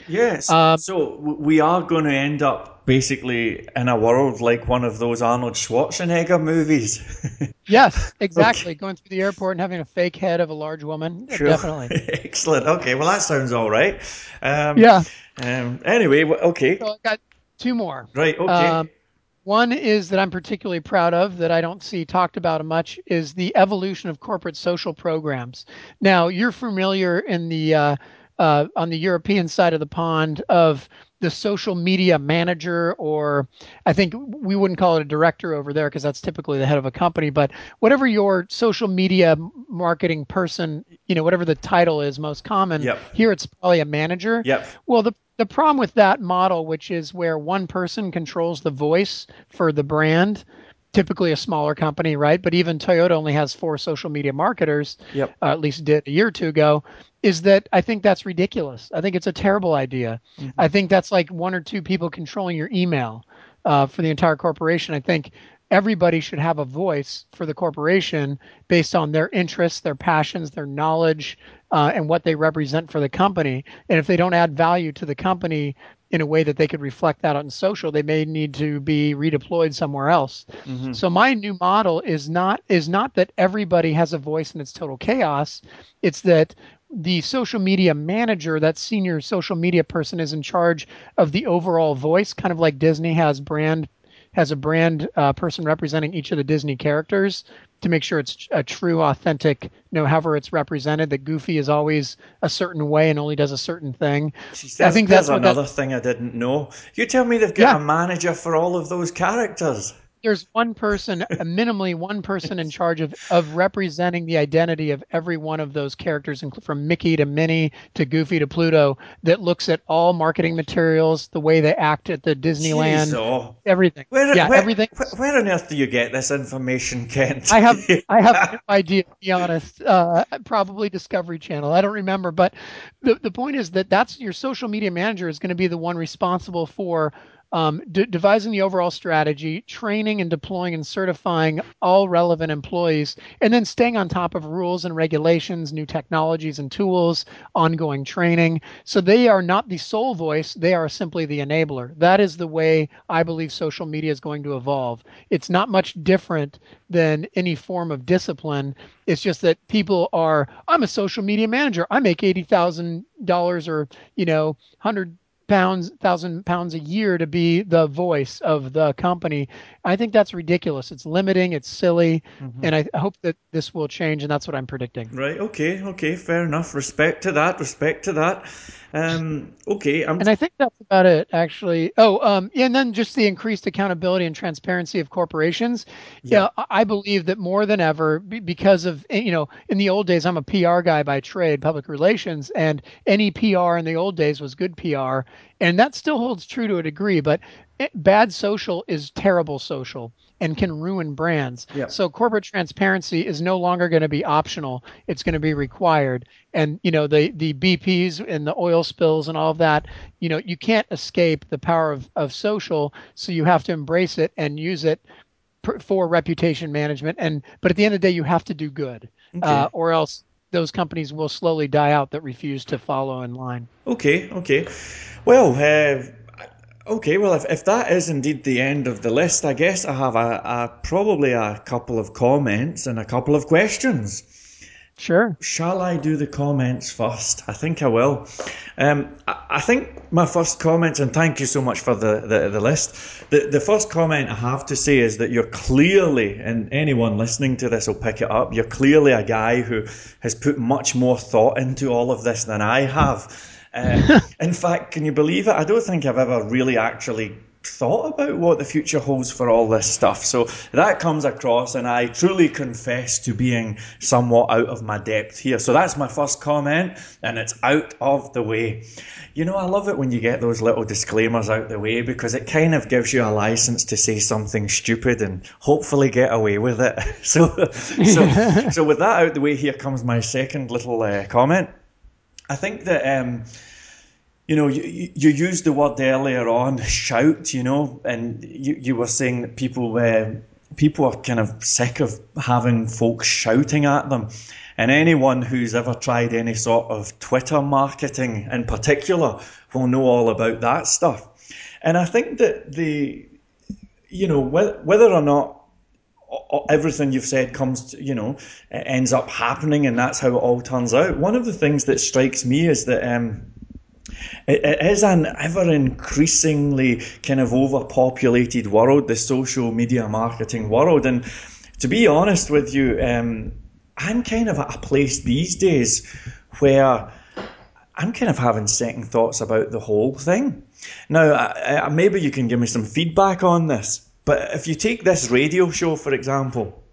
B: Yes.
C: Um,
B: so we are going to end up basically in a world like one of those Arnold Schwarzenegger movies.
C: Yes, exactly. Going through the airport and having a fake head of a large woman,
B: Sure.
C: definitely.
B: Excellent. Okay. Well, that sounds all right. Um,
C: Yeah.
B: Um, anyway, okay.
C: So I got two more.
B: Right. Okay.
C: One is that I'm particularly proud of that I don't see talked about much is the evolution of corporate social programs. Now, you're familiar in the uh, uh, on the European side of the pond of the social media manager, or I think we wouldn't call it a director over there because that's typically the head of a company, but whatever your social media marketing person, you know, whatever the title is most common,
B: Yep.
C: here it's probably a manager.
B: Yep.
C: Well, the the problem with that model, which is where one person controls the voice for the brand, typically a smaller company, right? But even Toyota only has four social media marketers,
B: Yep.
C: uh, at least did a year or two ago, is that I think that's ridiculous. I think it's a terrible idea. I think that's like one or two people controlling your email uh, for the entire corporation. I think everybody should have a voice for the corporation based on their interests, their passions, their knowledge, uh, and what they represent for the company. And if they don't add value to the company in a way that they could reflect that on social, they may need to be redeployed somewhere else. So my new model is not is not that everybody has a voice and it's total chaos. It's that the social media manager, that senior social media person, is in charge of the overall voice, kind of like Disney has brand has a brand uh, person representing each of the Disney characters to make sure it's a true, authentic, you know, however it's represented. That Goofy is always a certain way and only does a certain thing.
B: Jeez,
C: I think that's that-
B: another thing I didn't know. You tell me they've got
C: Yeah.
B: a manager for all of those characters.
C: There's one person, minimally one person in charge of, of representing the identity of every one of those characters, from Mickey to Minnie to Goofy to Pluto, that looks at all marketing materials, the way they act at the Disneyland,
B: Jeez, oh.
C: everything.
B: Where,
C: yeah,
B: where,
C: everything.
B: Where, where on earth do you get this information, Kent?
C: I have I have no idea to be honest. Uh, probably Discovery Channel. I don't remember, but the the point is that that's your social media manager is going to be the one responsible for um, de- devising the overall strategy, training and deploying and certifying all relevant employees, and then staying on top of rules and regulations, new technologies and tools, ongoing training. So they are not the sole voice; they are simply the enabler. That is the way I believe social media is going to evolve. It's not much different than any form of discipline. It's just that people are. I'm a social media manager. I make eighty thousand dollars or you know hundred pounds thousand pounds a year to be the voice of the company i think that's ridiculous it's limiting it's silly mm-hmm. and i hope that this will change and that's what i'm predicting
B: Right, okay, okay, fair enough. Respect to that, respect to that. Um, okay, I'm
C: and i think that's about it actually. Oh um and then just the increased accountability and transparency of corporations. Yeah, I I believe that more than ever because of eh, you know in the old days i'm a pr guy by trade public relations and any pr in the old days was good pr and that still holds true to a degree but bad social is terrible social and can ruin brands. So corporate transparency is no longer going to be optional. It's going to be required. And you know the the bps and the oil spills and all of that you know you can't escape the power of, of social. So you have to embrace it and use it per- for reputation management. And but at the end of the day you have to do good uh, or else those companies will slowly die out that refuse to follow in line.
B: Okay, okay. Well, uh, okay. Well, if, if that is indeed the end of the list, I guess I have a, a probably a couple of comments and a couple of questions.
C: sure
B: Shall I do the comments first? I think I will. Um, I, I think my first comment, and thank you so much for the, the, the list. The, the first comment I have to say is that you're clearly, and anyone listening to this will pick it up, you're clearly a guy who has put much more thought into all of this than I have. Uh, in fact, can you believe it? I don't think I've ever really actually thought about what the future holds for all this stuff. So that comes across, and I truly confess to being somewhat out of my depth here. So that's my first comment, and it's out of the way. You know, I love it when you get those little disclaimers out the way because it kind of gives you a license to say something stupid and hopefully get away with it. So, so, so with that out the way, here comes my second little uh, comment. I think that um, you know you, you used the word earlier on shout, you know, and you, you were saying that people uh, people are kind of sick of having folks shouting at them. And anyone who's ever tried any sort of Twitter marketing in particular will know all about that stuff. And I think that the you know whether, or not everything you've said comes to, you know ends up happening and that's how it all turns out one of the things that strikes me is that um It, is an ever increasingly kind of overpopulated world, the social media marketing world. And to be honest with you, um, I'm kind of at a place these days where I'm kind of having second thoughts about the whole thing. Now, maybe you can give me some feedback on this, but if you take this radio show, for example,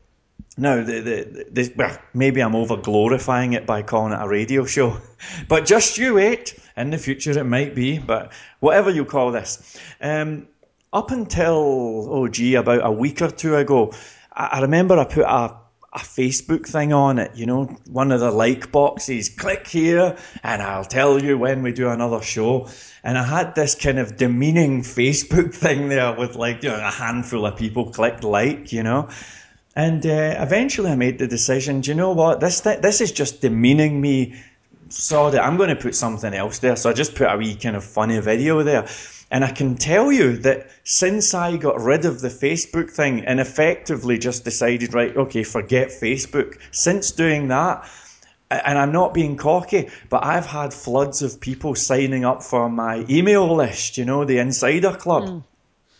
B: now, the, the, the, well, maybe I'm over glorifying it by calling it a radio show, but just you wait. In the future, it might be, but whatever you call this. Um, up until, oh gee, about a week or two ago, I, I remember I put a, a Facebook thing on it, you know, one of the like boxes. Click here and I'll tell you when we do another show. And I had this kind of demeaning Facebook thing there with like, you know, a handful of people clicked like, you know. And uh, eventually I made the decision, do you know what? This, th- this is just demeaning me. So that I'm going to put something else there. So I just put a wee kind of funny video there. And I can tell you that since I got rid of the Facebook thing and effectively just decided, right, okay, forget Facebook, since doing that, and I'm not being cocky, but I've had floods of people signing up for my email list, you know, the Insider Club. Mm.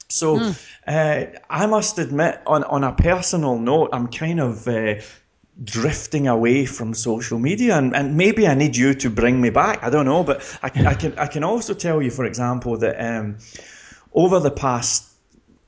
B: So mm. Uh, I must admit, on, on a personal note, I'm kind of uh, drifting away from social media, and, and maybe I need you to bring me back. I don't know, but I, I can I can also tell you, for example, that um, over the past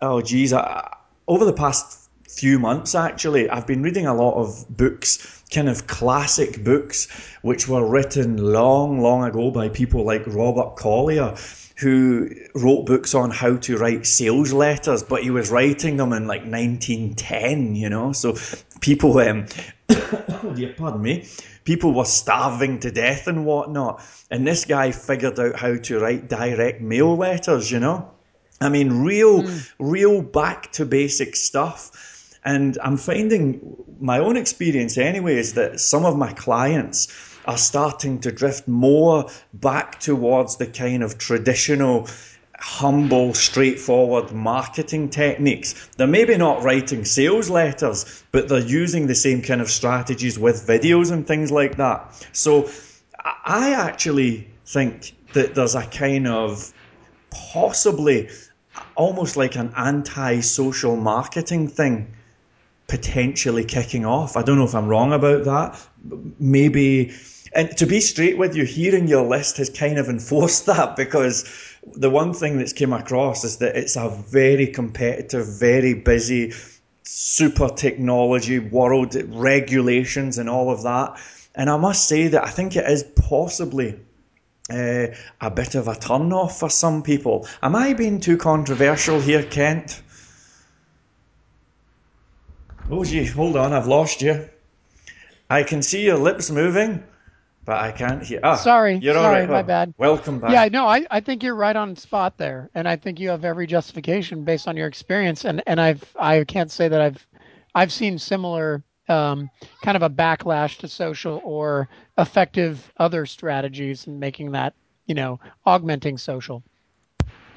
B: oh geez, I, over the past few months actually, I've been reading a lot of books, kind of classic books, which were written long, long ago by people like Robert Collier who wrote books on how to write sales letters, but he was writing them in like 1910, you know. So people, um, oh dear, pardon me, people were starving to death and whatnot. And this guy figured out how to write direct mail letters, you know. I mean, real, mm. real back to basic stuff. And I'm finding my own experience anyway is that some of my clients, are starting to drift more back towards the kind of traditional humble, straightforward marketing techniques. They're maybe not writing sales letters, but they're using the same kind of strategies with videos and things like that. So I actually think that there's a kind of possibly almost like an anti social marketing thing potentially kicking off. I don't know if I'm wrong about that. Maybe and to be straight with you, hearing your list has kind of enforced that because the one thing that's came across is that it's a very competitive, very busy, super technology world, regulations and all of that. And I must say that I think it is possibly uh, a bit of a turn off for some people. Am I being too controversial here, Kent? Oh, gee, hold on, I've lost you. I can see your lips moving but I can't hear. Ah,
C: sorry, you're sorry, my bad.
B: Welcome back.
C: Yeah, no, I, I think you're right on spot there, and I think you have every justification based on your experience. And and I've I can't say that I've I've seen similar um, kind of a backlash to social or effective other strategies and making that you know augmenting social.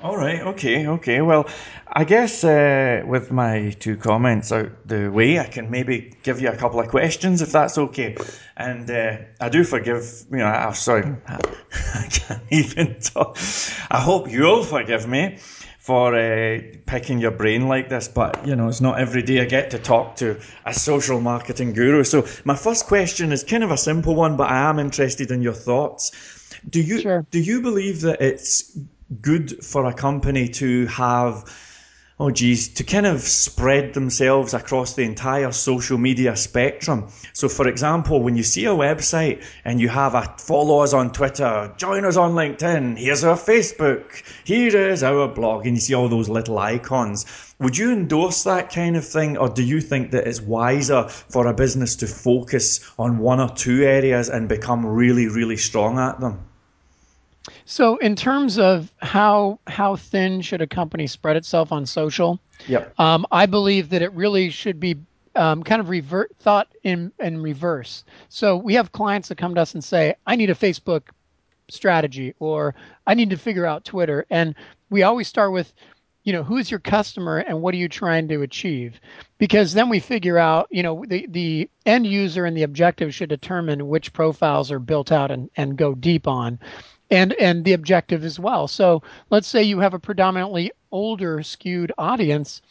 B: All right. Okay. Okay. Well, I guess uh, with my two comments out the way, I can maybe give you a couple of questions if that's okay. And uh, I do forgive. You know, I'm sorry, I can't even talk. I hope you'll forgive me for uh, picking your brain like this, but you know, it's not every day I get to talk to a social marketing guru. So my first question is kind of a simple one, but I am interested in your thoughts. Do you sure. do you believe that it's good for a company to have oh geez, to kind of spread themselves across the entire social media spectrum. So, for example, when you see a website and you have a follow us on Twitter, join us on LinkedIn, here's our Facebook, here is our blog, and you see all those little icons. Would you endorse that kind of thing, or do you think that it's wiser for a business to focus on one or two areas and become really, really strong at them?
C: So, in terms of how how thin should a company spread itself on social?
B: Yep.
C: Um, I believe that it really should be um, kind of revert thought in in reverse. So we have clients that come to us and say, "I need a Facebook strategy," or "I need to figure out Twitter," and we always start with you know who's your customer and what are you trying to achieve because then we figure out you know the the end user and the objective should determine which profiles are built out and and go deep on and and the objective as well. So let's say you have a predominantly older skewed audience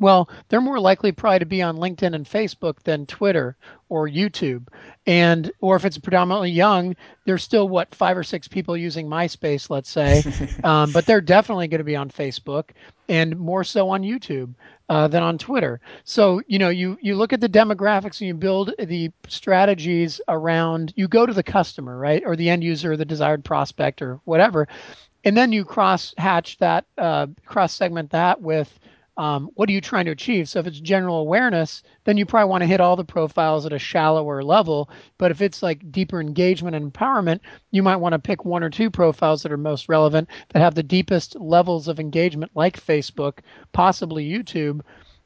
C: well, they're more likely probably to be on LinkedIn and Facebook than Twitter or YouTube. And or if it's predominantly young, there's still what five or six people using MySpace, let's say, um, but they're definitely going to be on Facebook and more so on YouTube uh, than on Twitter. So you know, you you look at the demographics and you build the strategies around. You go to the customer, right, or the end user, or the desired prospect, or whatever, and then you cross hatch that, uh, cross segment that with um, what are you trying to achieve? So if it's general awareness, then you probably want to hit all the profiles at a shallower level. But if it's like deeper engagement and empowerment, you might want to pick one or two profiles that are most relevant that have the deepest levels of engagement, like Facebook, possibly YouTube,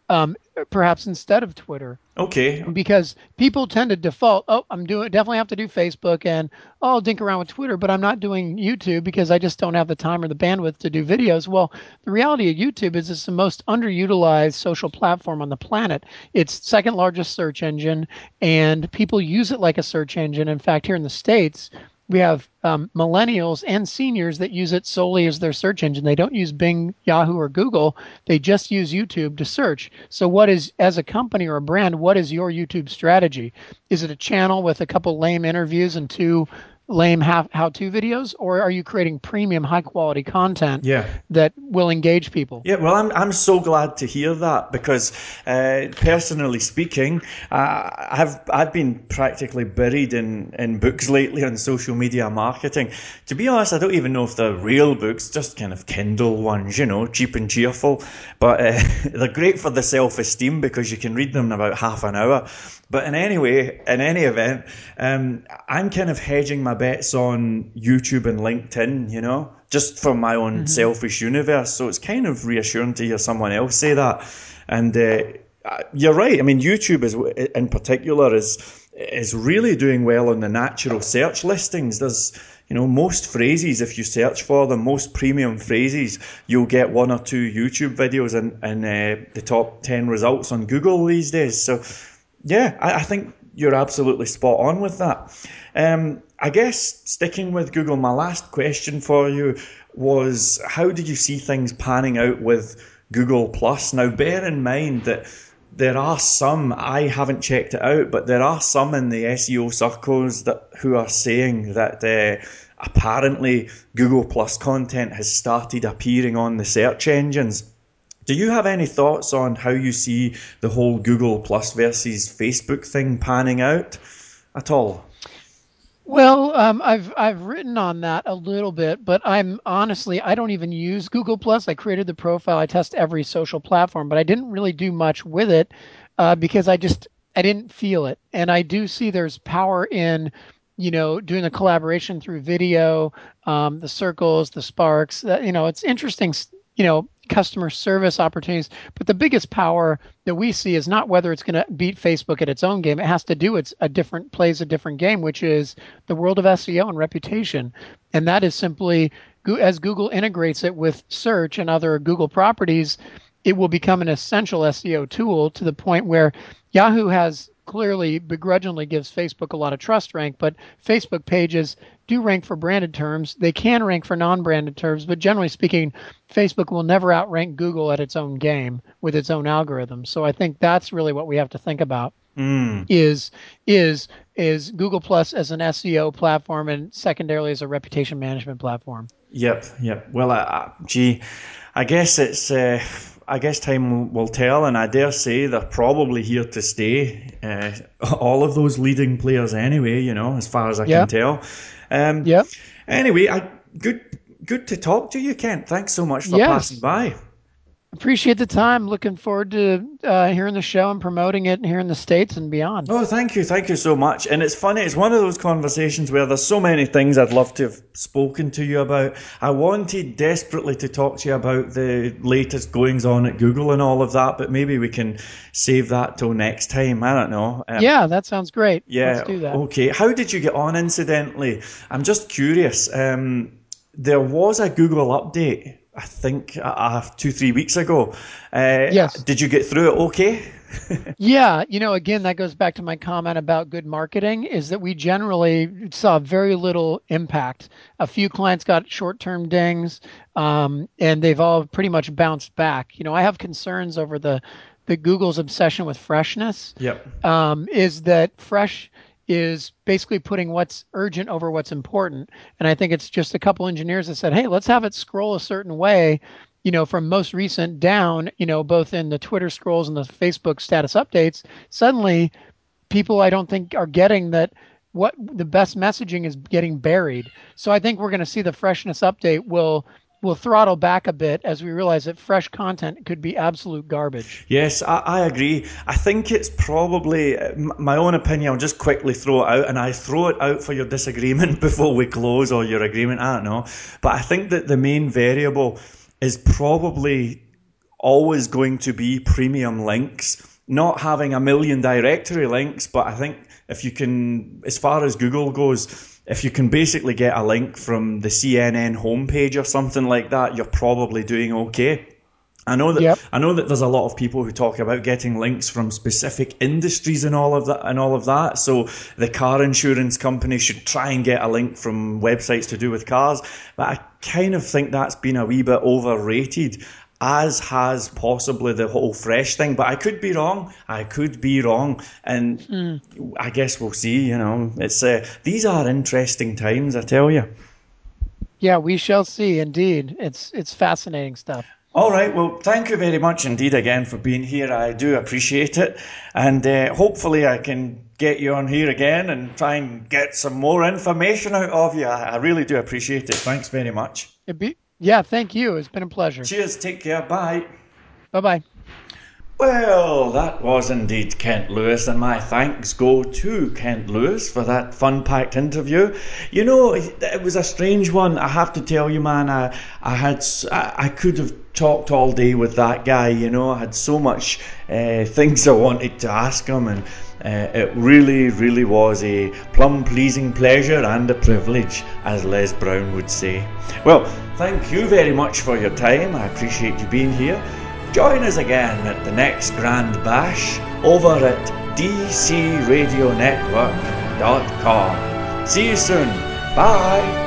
C: um, perhaps instead of Twitter.
B: Okay.
C: Because people tend to default, oh, I'm doing definitely have to do Facebook and oh, I'll dink around with Twitter, but I'm not doing YouTube because I just don't have the time or the bandwidth to do videos. Well, the reality of YouTube is it's the most underutilized social platform on the planet. It's second largest search engine and people use it like a search engine. In fact, here in the States, we have um, millennials and seniors that use it solely as their search engine. They don't use Bing, Yahoo, or Google. They just use YouTube to search. So, what is, as a company or a brand, what is your YouTube strategy? Is it a channel with a couple lame interviews and two lame how to videos or are you creating premium high quality content
B: yeah.
C: that will engage people?
B: Yeah well i'm, I'm so glad to hear that because uh, personally speaking uh, i've i've been practically buried in in books lately on social media marketing. To be honest i don't even know if they're real books just kind of kindle ones you know cheap and cheerful. But uh, they're great for the self-esteem because you can read them in about half an hour but in any way, in any event, um, I'm kind of hedging my bets on YouTube and LinkedIn, you know, just for my own mm-hmm. selfish universe. So it's kind of reassuring to hear someone else say that. And uh, you're right. I mean, YouTube is in particular is is really doing well on the natural search listings. There's you know, most phrases, if you search for them, most premium phrases, you'll get one or two YouTube videos in, in uh, the top 10 results on Google these days. So yeah, I, I think you're absolutely spot on with that. Um, I guess sticking with Google, my last question for you was how did you see things panning out with Google Plus? Now, bear in mind that there are some I haven't checked it out, but there are some in the SEO circles that who are saying that uh, apparently Google Plus content has started appearing on the search engines. Do you have any thoughts on how you see the whole Google Plus versus Facebook thing panning out at all?
C: Well, um, I've I've written on that a little bit, but I'm honestly I don't even use Google Plus. I created the profile. I test every social platform, but I didn't really do much with it uh, because I just I didn't feel it. And I do see there's power in you know doing the collaboration through video, um, the circles, the sparks. That, you know, it's interesting. You know, customer service opportunities. But the biggest power that we see is not whether it's going to beat Facebook at its own game. It has to do it's a different plays a different game, which is the world of SEO and reputation. And that is simply as Google integrates it with search and other Google properties, it will become an essential SEO tool to the point where Yahoo has clearly begrudgingly gives Facebook a lot of trust rank, but Facebook pages do rank for branded terms. They can rank for non-branded terms, but generally speaking, Facebook will never outrank Google at its own game with its own algorithm. So I think that's really what we have to think about.
B: Mm.
C: Is is is Google Plus as an SEO platform and secondarily as a reputation management platform?
B: Yep, yep. Well, uh, gee, I guess it's. Uh I guess time will tell, and I dare say they're probably here to stay. Uh, all of those leading players, anyway. You know, as far as I can tell. Um,
C: yeah.
B: Anyway, I, good good to talk to you, Kent. Thanks so much for yes. passing by
C: appreciate the time. Looking forward to uh, hearing the show and promoting it here in the States and beyond.
B: Oh, thank you. Thank you so much. And it's funny, it's one of those conversations where there's so many things I'd love to have spoken to you about. I wanted desperately to talk to you about the latest goings on at Google and all of that, but maybe we can save that till next time. I don't know.
C: Um, yeah, that sounds great.
B: Yeah.
C: Let's do that.
B: Okay. How did you get on, incidentally? I'm just curious. Um, there was a Google update I think uh, two three weeks ago.
C: Uh, yes.
B: Did you get through it okay?
C: yeah, you know, again, that goes back to my comment about good marketing. Is that we generally saw very little impact. A few clients got short-term dings, um, and they've all pretty much bounced back. You know, I have concerns over the the Google's obsession with freshness.
B: Yep.
C: Um, is that fresh? Is basically putting what's urgent over what's important. And I think it's just a couple engineers that said, hey, let's have it scroll a certain way, you know, from most recent down, you know, both in the Twitter scrolls and the Facebook status updates. Suddenly, people I don't think are getting that what the best messaging is getting buried. So I think we're going to see the freshness update will will throttle back a bit as we realize that fresh content could be absolute garbage.
B: Yes, I, I agree. I think it's probably my own opinion. I'll just quickly throw it out, and I throw it out for your disagreement before we close or your agreement. I don't know, but I think that the main variable is probably always going to be premium links. Not having a million directory links, but I think if you can, as far as Google goes, if you can basically get a link from the CNN homepage or something like that, you're probably doing okay. I know that yep. I know that there's a lot of people who talk about getting links from specific industries and all of that and all of that. So the car insurance company should try and get a link from websites to do with cars. But I kind of think that's been a wee bit overrated as has possibly the whole fresh thing. But I could be wrong. I could be wrong, and mm. I guess we'll see. You know, it's uh, these are interesting times, I tell you.
C: Yeah, we shall see. Indeed, it's it's fascinating stuff.
B: All right. Well, thank you very much indeed again for being here. I do appreciate it, and uh, hopefully I can get you on here again and try and get some more information out of you. I, I really do appreciate it. Thanks very much.
C: It'd be yeah, thank you. It's been a pleasure.
B: Cheers. Take care. Bye.
C: Bye bye.
B: Well, that was indeed Kent Lewis, and my thanks go to Kent Lewis for that fun packed interview. You know, it was a strange one, I have to tell you, man. I, I had, I, could have talked all day with that guy, you know, I had so much uh, things I wanted to ask him, and uh, it really, really was a plum pleasing pleasure and a privilege, as Les Brown would say. Well, thank you very much for your time. I appreciate you being here. Join us again at the next Grand Bash over at dcradionetwork.com. See you soon. Bye.